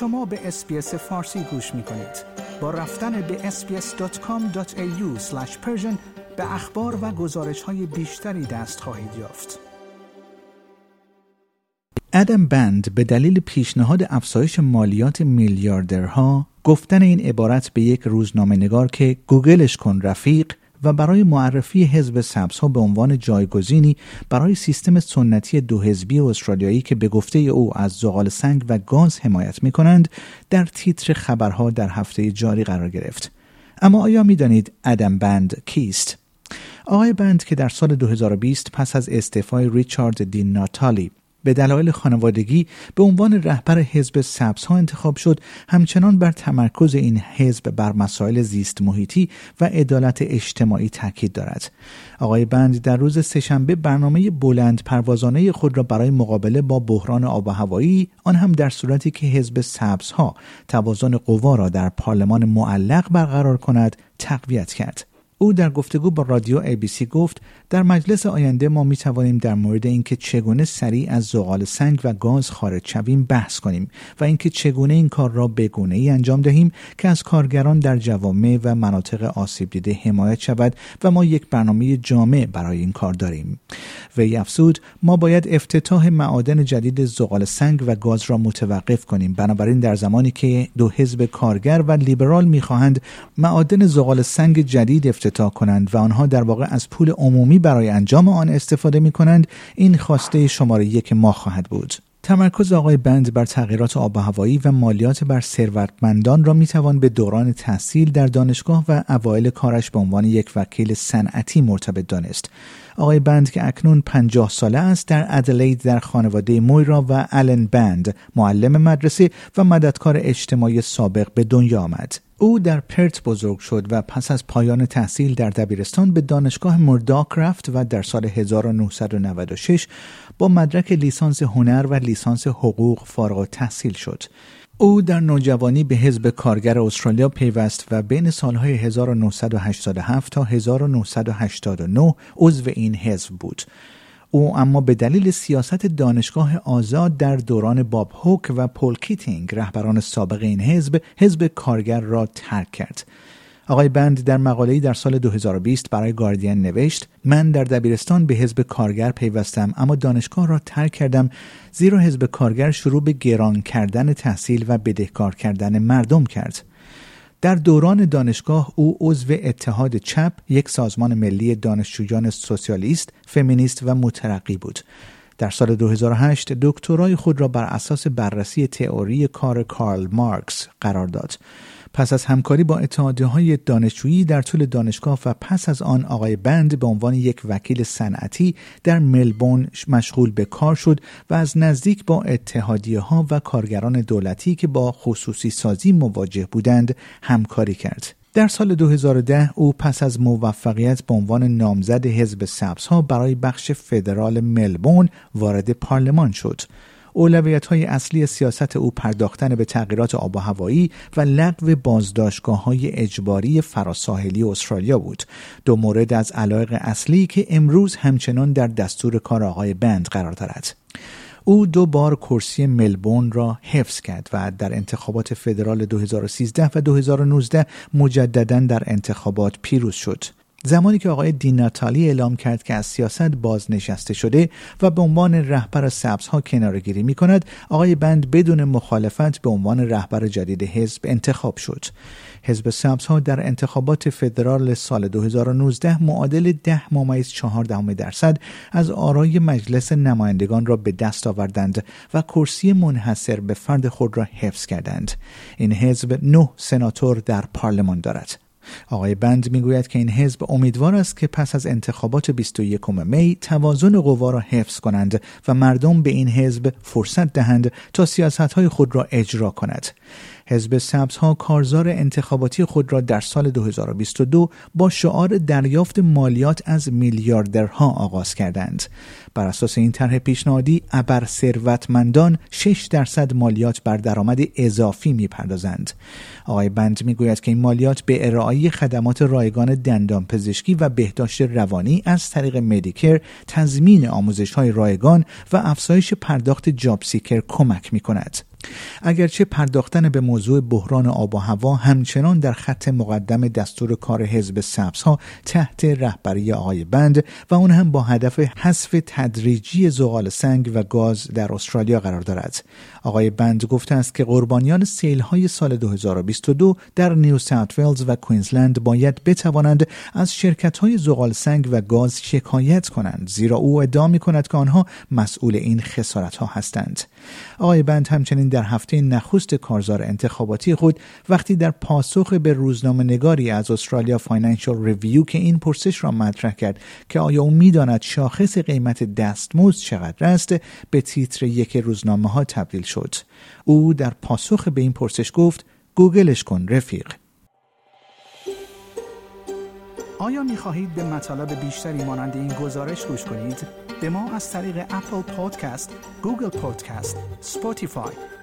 شما به SBS فارسی گوش می کنید. با رفتن به sbs.com.au به اخبار و گزارش های بیشتری دست خواهید یافت. آدام بند به دلیل پیشنهاد افزایش مالیات میلیاردرها گفتن این عبارت به یک روزنامه نگار که گوگلش کن رفیق و برای معرفی حزب سبزها به عنوان جایگزینی برای سیستم سنتی دو حزبی استرالیایی که به گفته او از زغال سنگ و گاز حمایت می کنند در تیتر خبرها در هفته جاری قرار گرفت. اما آیا می دانید ادم بند کیست؟ آقای بند که در سال 2020 پس از استعفای ریچارد دین ناتالی به دلایل خانوادگی به عنوان رهبر حزب ها انتخاب شد همچنان بر تمرکز این حزب بر مسائل زیست محیطی و عدالت اجتماعی تاکید دارد. آقای بند در روز سهشنبه برنامه بلند پروازانه خود را برای مقابله با بحران آب و هوایی آن هم در صورتی که حزب ها توازن قوا را در پارلمان معلق برقرار کند تقویت کرد. او در گفتگو با رادیو ABC گفت در مجلس آینده ما می توانیم در مورد اینکه چگونه سریع از زغال سنگ و گاز خارج شویم بحث کنیم و اینکه چگونه این کار را به گونه ای انجام دهیم که از کارگران در جوامع و مناطق آسیب دیده حمایت شود و ما یک برنامه جامع برای این کار داریم. وی افزود ما باید افتتاح معادن جدید زغال سنگ و گاز را متوقف کنیم. بنابراین در زمانی که دو حزب کارگر و لیبرال می‌خواهند معادن زغال سنگ جدید افتتاح کنند و آنها در واقع از پول عمومی برای انجام آن استفاده می کنند این خواسته شماره یک ما خواهد بود. تمرکز آقای بند بر تغییرات آب و هوایی و مالیات بر ثروتمندان را می‌توان به دوران تحصیل در دانشگاه و اوایل کارش به عنوان یک وکیل صنعتی مرتبط دانست. آقای بند که اکنون پنجاه ساله است در ادلید در خانواده مویرا و آلن بند معلم مدرسه و مددکار اجتماعی سابق به دنیا آمد. او در پرت بزرگ شد و پس از پایان تحصیل در دبیرستان به دانشگاه مرداک رفت و در سال 1996 با مدرک لیسانس هنر و لیسانس حقوق فارغ‌التحصیل شد. او در نوجوانی به حزب کارگر استرالیا پیوست و بین سالهای 1987 تا 1989 عضو این حزب بود. او اما به دلیل سیاست دانشگاه آزاد در دوران باب هوک و پال کیتینگ رهبران سابق این حزب حزب کارگر را ترک کرد. آقای بند در مقاله‌ای در سال 2020 برای گاردین نوشت من در دبیرستان به حزب کارگر پیوستم اما دانشگاه را ترک کردم زیرا حزب کارگر شروع به گران کردن تحصیل و بدهکار کردن مردم کرد. در دوران دانشگاه او عضو اتحاد چپ یک سازمان ملی دانشجویان سوسیالیست، فمینیست و مترقی بود. در سال 2008 دکترای خود را بر اساس بررسی تئوری کار کارل مارکس قرار داد. پس از همکاری با اتحادیه های دانشجویی در طول دانشگاه و پس از آن آقای بند به عنوان یک وکیل صنعتی در ملبورن مشغول به کار شد و از نزدیک با اتحادیه ها و کارگران دولتی که با خصوصی سازی مواجه بودند همکاری کرد. در سال 2010 او پس از موفقیت به عنوان نامزد حزب سبزها برای بخش فدرال ملبورن وارد پارلمان شد. اولویت های اصلی سیاست او پرداختن به تغییرات آب و هوایی و لغو بازداشتگاه های اجباری فراساحلی استرالیا بود دو مورد از علایق اصلی که امروز همچنان در دستور کار آقای بند قرار دارد او دو بار کرسی ملبورن را حفظ کرد و در انتخابات فدرال 2013 و 2019 مجددا در انتخابات پیروز شد. زمانی که آقای دیناتالی اعلام کرد که از سیاست بازنشسته شده و به عنوان رهبر سبزها کنارگیری می کند آقای بند بدون مخالفت به عنوان رهبر جدید حزب انتخاب شد. حزب سبزها در انتخابات فدرال سال 2019 معادل 10 ممیز 4 درصد از آرای مجلس نمایندگان را به دست آوردند و کرسی منحصر به فرد خود را حفظ کردند. این حزب نه سناتور در پارلمان دارد. آقای بند می‌گوید که این حزب امیدوار است که پس از انتخابات 21 می توازن قوا را حفظ کنند و مردم به این حزب فرصت دهند تا سیاست خود را اجرا کند. حزب سبزها کارزار انتخاباتی خود را در سال 2022 با شعار دریافت مالیات از میلیاردرها آغاز کردند. بر اساس این طرح پیشنهادی ابر ثروتمندان 6 درصد مالیات بر درآمد اضافی می‌پردازند. آقای بند می‌گوید که این مالیات به ارائه خدمات رایگان دندان پزشکی و بهداشت روانی از طریق مدیکر تضمین آموزش های رایگان و افزایش پرداخت JobSeeker کمک می کند. اگرچه پرداختن به موضوع بحران آب و هوا همچنان در خط مقدم دستور کار حزب سبزها تحت رهبری آقای بند و اون هم با هدف حذف تدریجی زغال سنگ و گاز در استرالیا قرار دارد. آقای بند گفته است که قربانیان سیل های سال 2022 در نیو ساوت ولز و کوینزلند باید بتوانند از شرکت های زغال سنگ و گاز شکایت کنند زیرا او ادعا می کند که آنها مسئول این خسارت ها هستند. آقای بند همچنین در هفته نخست کارزار انتخاباتی خود وقتی در پاسخ به روزنامه نگاری از استرالیا فاینانشال ریویو که این پرسش را مطرح کرد که آیا او می‌داند شاخص قیمت دستمزد چقدر است به تیتر یک روزنامه ها تبدیل شد او در پاسخ به این پرسش گفت گوگلش کن رفیق آیا می خواهید به مطالب بیشتری مانند این گزارش گوش کنید؟ به ما از طریق اپل پادکست، گوگل پادکست، اسپاتیفای